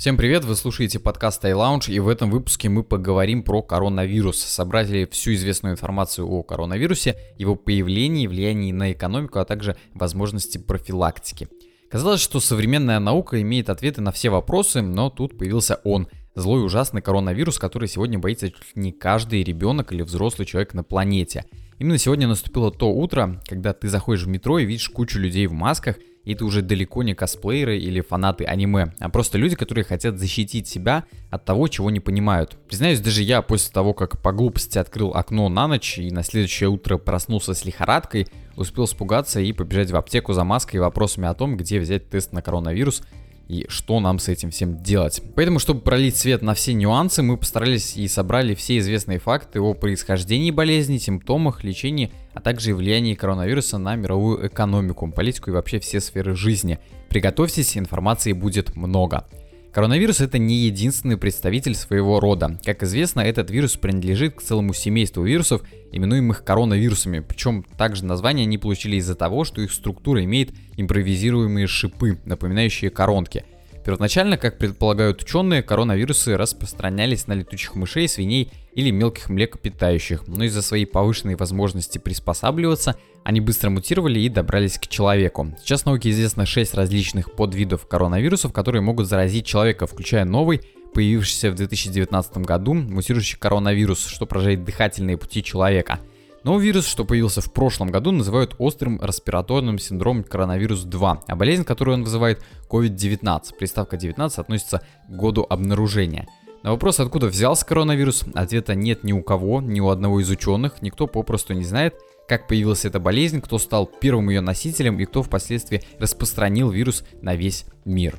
Всем привет, вы слушаете подкаст iLounge, и в этом выпуске мы поговорим про коронавирус. Собрали всю известную информацию о коронавирусе, его появлении, влиянии на экономику, а также возможности профилактики. Казалось, что современная наука имеет ответы на все вопросы, но тут появился он – злой ужасный коронавирус, который сегодня боится чуть не каждый ребенок или взрослый человек на планете. Именно сегодня наступило то утро, когда ты заходишь в метро и видишь кучу людей в масках, и это уже далеко не косплееры или фанаты аниме, а просто люди, которые хотят защитить себя от того, чего не понимают. Признаюсь, даже я после того, как по глупости открыл окно на ночь и на следующее утро проснулся с лихорадкой, успел испугаться и побежать в аптеку за маской и вопросами о том, где взять тест на коронавирус, и что нам с этим всем делать. Поэтому, чтобы пролить свет на все нюансы, мы постарались и собрали все известные факты о происхождении болезни, симптомах, лечении, а также влиянии коронавируса на мировую экономику, политику и вообще все сферы жизни. Приготовьтесь, информации будет много. Коронавирус это не единственный представитель своего рода. Как известно, этот вирус принадлежит к целому семейству вирусов, именуемых коронавирусами. Причем также название они получили из-за того, что их структура имеет импровизируемые шипы, напоминающие коронки. Первоначально, как предполагают ученые, коронавирусы распространялись на летучих мышей, свиней или мелких млекопитающих, но из-за своей повышенной возможности приспосабливаться, они быстро мутировали и добрались к человеку. Сейчас науке известно 6 различных подвидов коронавирусов, которые могут заразить человека, включая новый, появившийся в 2019 году, мутирующий коронавирус, что поражает дыхательные пути человека – но вирус, что появился в прошлом году, называют острым респираторным синдромом коронавирус-2, а болезнь, которую он вызывает, COVID-19. Приставка 19 относится к году обнаружения. На вопрос, откуда взялся коронавирус, ответа нет ни у кого, ни у одного из ученых, никто попросту не знает, как появилась эта болезнь, кто стал первым ее носителем и кто впоследствии распространил вирус на весь мир.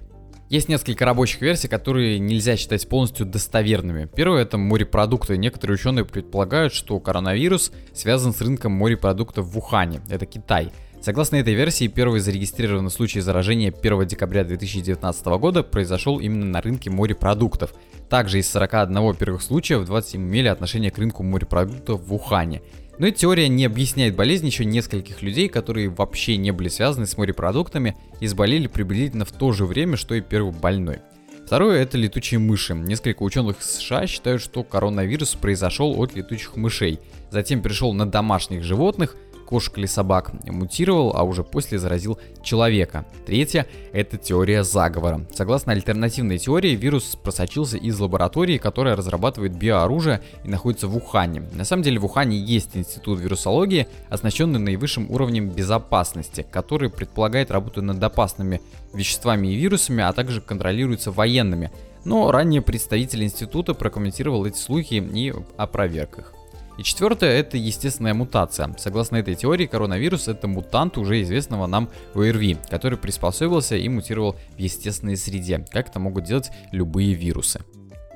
Есть несколько рабочих версий, которые нельзя считать полностью достоверными. Первое это морепродукты. Некоторые ученые предполагают, что коронавирус связан с рынком морепродуктов в Ухане. Это Китай. Согласно этой версии, первый зарегистрированный случай заражения 1 декабря 2019 года произошел именно на рынке морепродуктов. Также из 41 первых случаев 27 имели отношение к рынку морепродуктов в Ухане. Но эта теория не объясняет болезнь еще нескольких людей, которые вообще не были связаны с морепродуктами и заболели приблизительно в то же время, что и первый больной. Второе это летучие мыши. Несколько ученых США считают, что коронавирус произошел от летучих мышей. Затем перешел на домашних животных, кошек или собак, мутировал, а уже после заразил человека. Третье – это теория заговора. Согласно альтернативной теории, вирус просочился из лаборатории, которая разрабатывает биооружие и находится в Ухане. На самом деле в Ухане есть институт вирусологии, оснащенный наивысшим уровнем безопасности, который предполагает работу над опасными веществами и вирусами, а также контролируется военными. Но ранее представитель института прокомментировал эти слухи и опроверг их. И четвертое это естественная мутация. Согласно этой теории, коронавирус это мутант уже известного нам ОРВИ, который приспособился и мутировал в естественной среде, как это могут делать любые вирусы.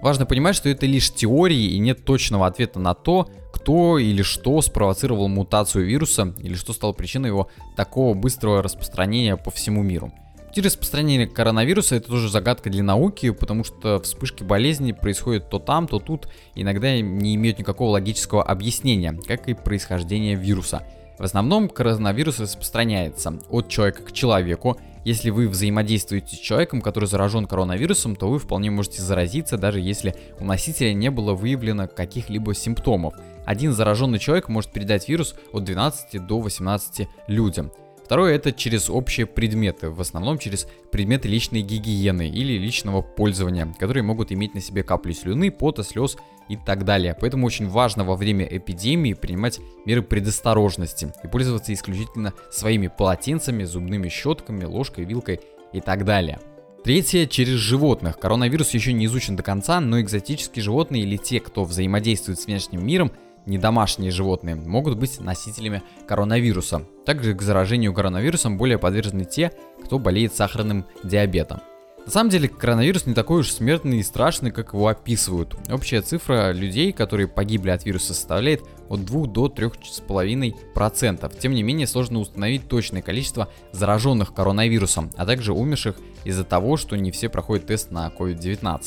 Важно понимать, что это лишь теории и нет точного ответа на то, кто или что спровоцировал мутацию вируса или что стало причиной его такого быстрого распространения по всему миру. Пути распространения коронавируса это тоже загадка для науки, потому что вспышки болезни происходят то там, то тут, иногда не имеют никакого логического объяснения, как и происхождение вируса. В основном коронавирус распространяется от человека к человеку. Если вы взаимодействуете с человеком, который заражен коронавирусом, то вы вполне можете заразиться, даже если у носителя не было выявлено каких-либо симптомов. Один зараженный человек может передать вирус от 12 до 18 людям. Второе это через общие предметы, в основном через предметы личной гигиены или личного пользования, которые могут иметь на себе капли слюны, пота, слез и так далее. Поэтому очень важно во время эпидемии принимать меры предосторожности и пользоваться исключительно своими полотенцами, зубными щетками, ложкой, вилкой и так далее. Третье, через животных. Коронавирус еще не изучен до конца, но экзотические животные или те, кто взаимодействует с внешним миром, не домашние животные, могут быть носителями коронавируса. Также к заражению коронавирусом более подвержены те, кто болеет сахарным диабетом. На самом деле коронавирус не такой уж смертный и страшный, как его описывают. Общая цифра людей, которые погибли от вируса, составляет от 2 до 3,5%. Тем не менее, сложно установить точное количество зараженных коронавирусом, а также умерших из-за того, что не все проходят тест на COVID-19.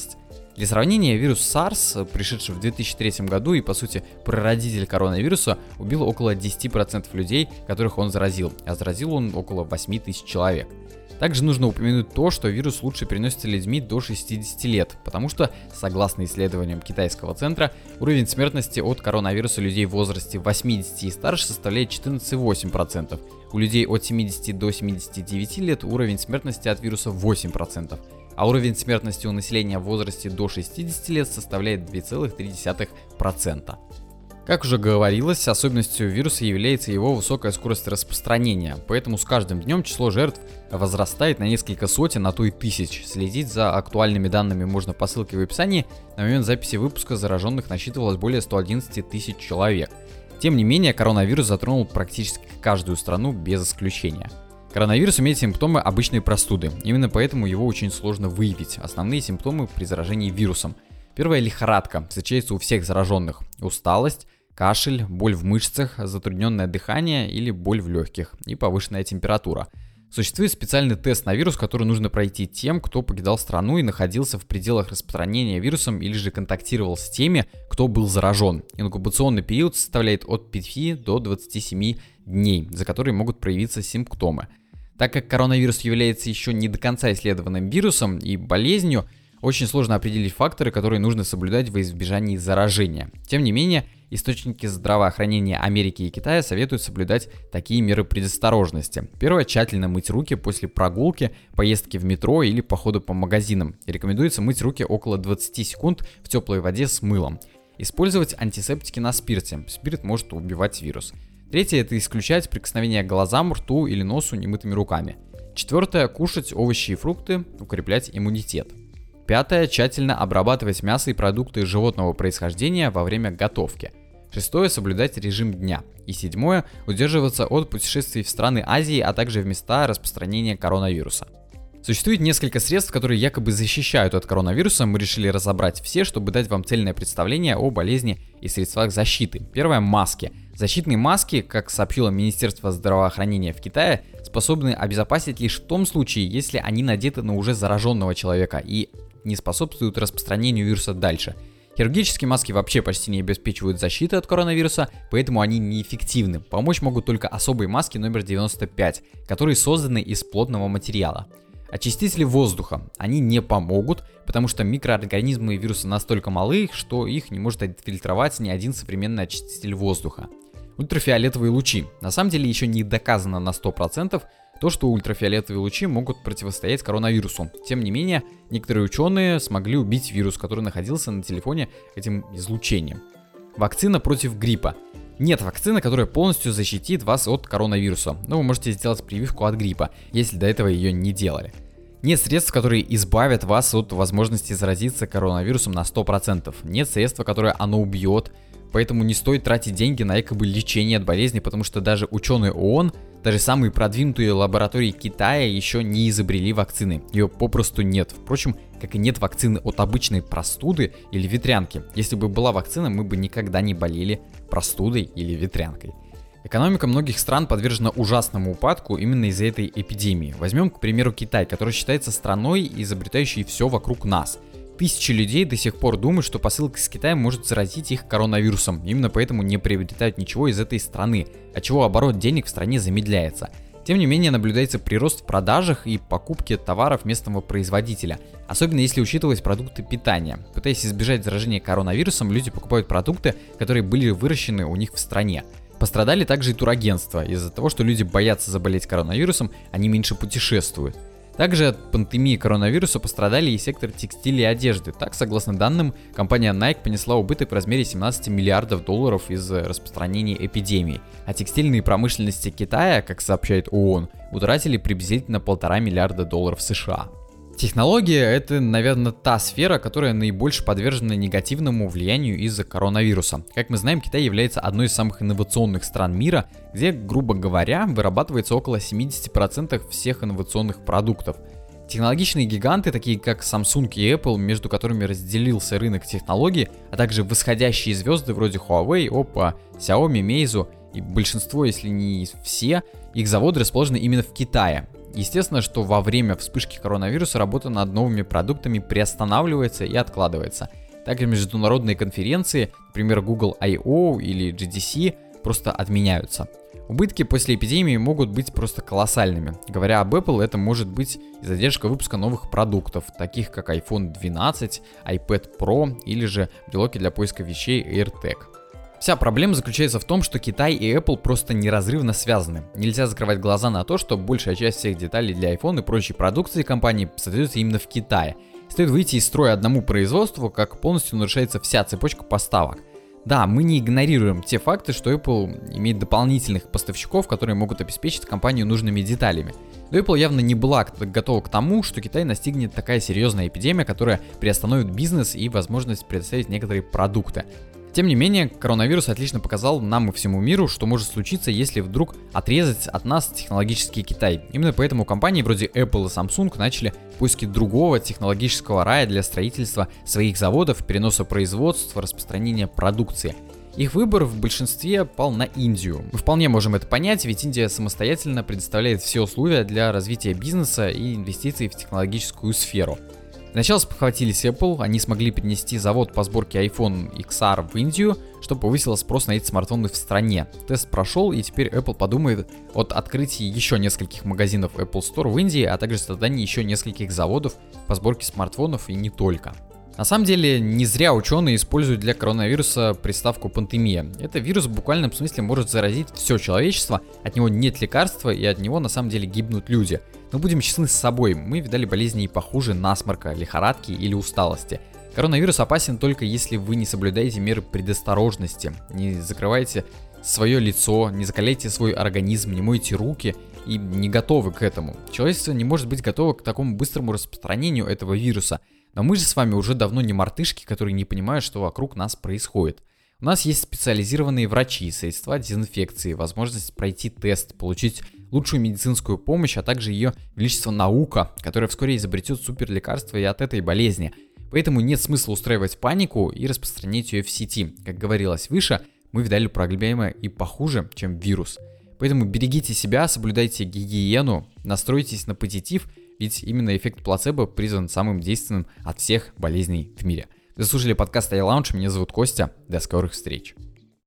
Для сравнения, вирус SARS, пришедший в 2003 году и по сути прародитель коронавируса, убил около 10% людей, которых он заразил, а заразил он около 8 тысяч человек. Также нужно упомянуть то, что вирус лучше переносится людьми до 60 лет, потому что, согласно исследованиям китайского центра, уровень смертности от коронавируса людей в возрасте 80 и старше составляет 14,8%. У людей от 70 до 79 лет уровень смертности от вируса 8%, а уровень смертности у населения в возрасте до 60 лет составляет 2,3%. Как уже говорилось, особенностью вируса является его высокая скорость распространения, поэтому с каждым днем число жертв возрастает на несколько сотен, а то и тысяч. Следить за актуальными данными можно по ссылке в описании. На момент записи выпуска зараженных насчитывалось более 111 тысяч человек. Тем не менее, коронавирус затронул практически каждую страну без исключения. Коронавирус имеет симптомы обычной простуды, именно поэтому его очень сложно выявить. Основные симптомы при заражении вирусом. Первая лихорадка встречается у всех зараженных. Усталость, кашель, боль в мышцах, затрудненное дыхание или боль в легких и повышенная температура. Существует специальный тест на вирус, который нужно пройти тем, кто покидал страну и находился в пределах распространения вирусом или же контактировал с теми, кто был заражен. Инкубационный период составляет от 5 до 27 дней, за которые могут проявиться симптомы. Так как коронавирус является еще не до конца исследованным вирусом и болезнью, очень сложно определить факторы, которые нужно соблюдать во избежании заражения. Тем не менее, источники здравоохранения Америки и Китая советуют соблюдать такие меры предосторожности. Первое, тщательно мыть руки после прогулки, поездки в метро или похода по магазинам. И рекомендуется мыть руки около 20 секунд в теплой воде с мылом. Использовать антисептики на спирте. Спирт может убивать вирус. Третье – это исключать прикосновение к глазам, рту или носу немытыми руками. Четвертое – кушать овощи и фрукты, укреплять иммунитет. Пятое. Тщательно обрабатывать мясо и продукты животного происхождения во время готовки. Шестое. Соблюдать режим дня. И седьмое. Удерживаться от путешествий в страны Азии, а также в места распространения коронавируса. Существует несколько средств, которые якобы защищают от коронавируса. Мы решили разобрать все, чтобы дать вам цельное представление о болезни и средствах защиты. Первое – маски. Защитные маски, как сообщило Министерство здравоохранения в Китае, способны обезопасить лишь в том случае, если они надеты на уже зараженного человека и не способствуют распространению вируса дальше. Хирургические маски вообще почти не обеспечивают защиты от коронавируса, поэтому они неэффективны. Помочь могут только особые маски номер 95, которые созданы из плотного материала. Очистители воздуха. Они не помогут, потому что микроорганизмы и вирусы настолько малы, что их не может отфильтровать ни один современный очиститель воздуха. Ультрафиолетовые лучи. На самом деле еще не доказано на 100%, то, что ультрафиолетовые лучи могут противостоять коронавирусу. Тем не менее, некоторые ученые смогли убить вирус, который находился на телефоне этим излучением. Вакцина против гриппа. Нет вакцины, которая полностью защитит вас от коронавируса, но вы можете сделать прививку от гриппа, если до этого ее не делали. Нет средств, которые избавят вас от возможности заразиться коронавирусом на 100%. Нет средства, которое оно убьет, Поэтому не стоит тратить деньги на якобы лечение от болезни, потому что даже ученые ООН, даже самые продвинутые лаборатории Китая еще не изобрели вакцины. Ее попросту нет. Впрочем, как и нет вакцины от обычной простуды или ветрянки. Если бы была вакцина, мы бы никогда не болели простудой или ветрянкой. Экономика многих стран подвержена ужасному упадку именно из-за этой эпидемии. Возьмем, к примеру, Китай, который считается страной, изобретающей все вокруг нас. Тысячи людей до сих пор думают, что посылка с Китая может заразить их коронавирусом. Именно поэтому не приобретают ничего из этой страны, отчего оборот денег в стране замедляется. Тем не менее, наблюдается прирост в продажах и покупке товаров местного производителя, особенно если учитывать продукты питания. Пытаясь избежать заражения коронавирусом, люди покупают продукты, которые были выращены у них в стране. Пострадали также и турагентства. Из-за того, что люди боятся заболеть коронавирусом, они меньше путешествуют. Также от пандемии коронавируса пострадали и сектор текстиля и одежды. Так, согласно данным, компания Nike понесла убыток в размере 17 миллиардов долларов из-за распространения эпидемии. А текстильные промышленности Китая, как сообщает ООН, утратили приблизительно полтора миллиарда долларов США. Технология — это, наверное, та сфера, которая наибольше подвержена негативному влиянию из-за коронавируса. Как мы знаем, Китай является одной из самых инновационных стран мира, где, грубо говоря, вырабатывается около 70% всех инновационных продуктов. Технологичные гиганты, такие как Samsung и Apple, между которыми разделился рынок технологий, а также восходящие звезды вроде Huawei, Oppo, Xiaomi, Meizu и большинство, если не все, их заводы расположены именно в Китае. Естественно, что во время вспышки коронавируса работа над новыми продуктами приостанавливается и откладывается. Также международные конференции, например Google I.O. или GDC, просто отменяются. Убытки после эпидемии могут быть просто колоссальными. Говоря об Apple, это может быть и задержка выпуска новых продуктов, таких как iPhone 12, iPad Pro или же блоки для поиска вещей AirTag. Вся проблема заключается в том, что Китай и Apple просто неразрывно связаны. Нельзя закрывать глаза на то, что большая часть всех деталей для iPhone и прочей продукции компании создается именно в Китае. Стоит выйти из строя одному производству, как полностью нарушается вся цепочка поставок. Да, мы не игнорируем те факты, что Apple имеет дополнительных поставщиков, которые могут обеспечить компанию нужными деталями. Но Apple явно не была готова к тому, что Китай настигнет такая серьезная эпидемия, которая приостановит бизнес и возможность предоставить некоторые продукты. Тем не менее, коронавирус отлично показал нам и всему миру, что может случиться, если вдруг отрезать от нас технологический Китай. Именно поэтому компании вроде Apple и Samsung начали поиски другого технологического рая для строительства своих заводов, переноса производства, распространения продукции. Их выбор в большинстве пал на Индию. Мы вполне можем это понять, ведь Индия самостоятельно предоставляет все условия для развития бизнеса и инвестиций в технологическую сферу. Сначала спохватились Apple, они смогли перенести завод по сборке iPhone XR в Индию, что повысило спрос на эти смартфоны в стране. Тест прошел, и теперь Apple подумает от открытия еще нескольких магазинов Apple Store в Индии, а также создании еще нескольких заводов по сборке смартфонов и не только. На самом деле, не зря ученые используют для коронавируса приставку пандемия. Это вирус в буквальном смысле может заразить все человечество, от него нет лекарства и от него на самом деле гибнут люди. Но будем честны с собой, мы видали болезни и похуже насморка, лихорадки или усталости. Коронавирус опасен только если вы не соблюдаете меры предосторожности, не закрываете свое лицо, не закаляйте свой организм, не мойте руки и не готовы к этому. Человечество не может быть готово к такому быстрому распространению этого вируса – но мы же с вами уже давно не мартышки, которые не понимают, что вокруг нас происходит. У нас есть специализированные врачи, средства дезинфекции, возможность пройти тест, получить лучшую медицинскую помощь, а также ее величество наука, которая вскоре изобретет суперлекарство и от этой болезни. Поэтому нет смысла устраивать панику и распространять ее в сети. Как говорилось выше, мы видали проблемы и похуже, чем вирус. Поэтому берегите себя, соблюдайте гигиену, настройтесь на позитив ведь именно эффект плацебо призван самым действенным от всех болезней в мире. Вы слушали подкаст iLounge, меня зовут Костя, до скорых встреч.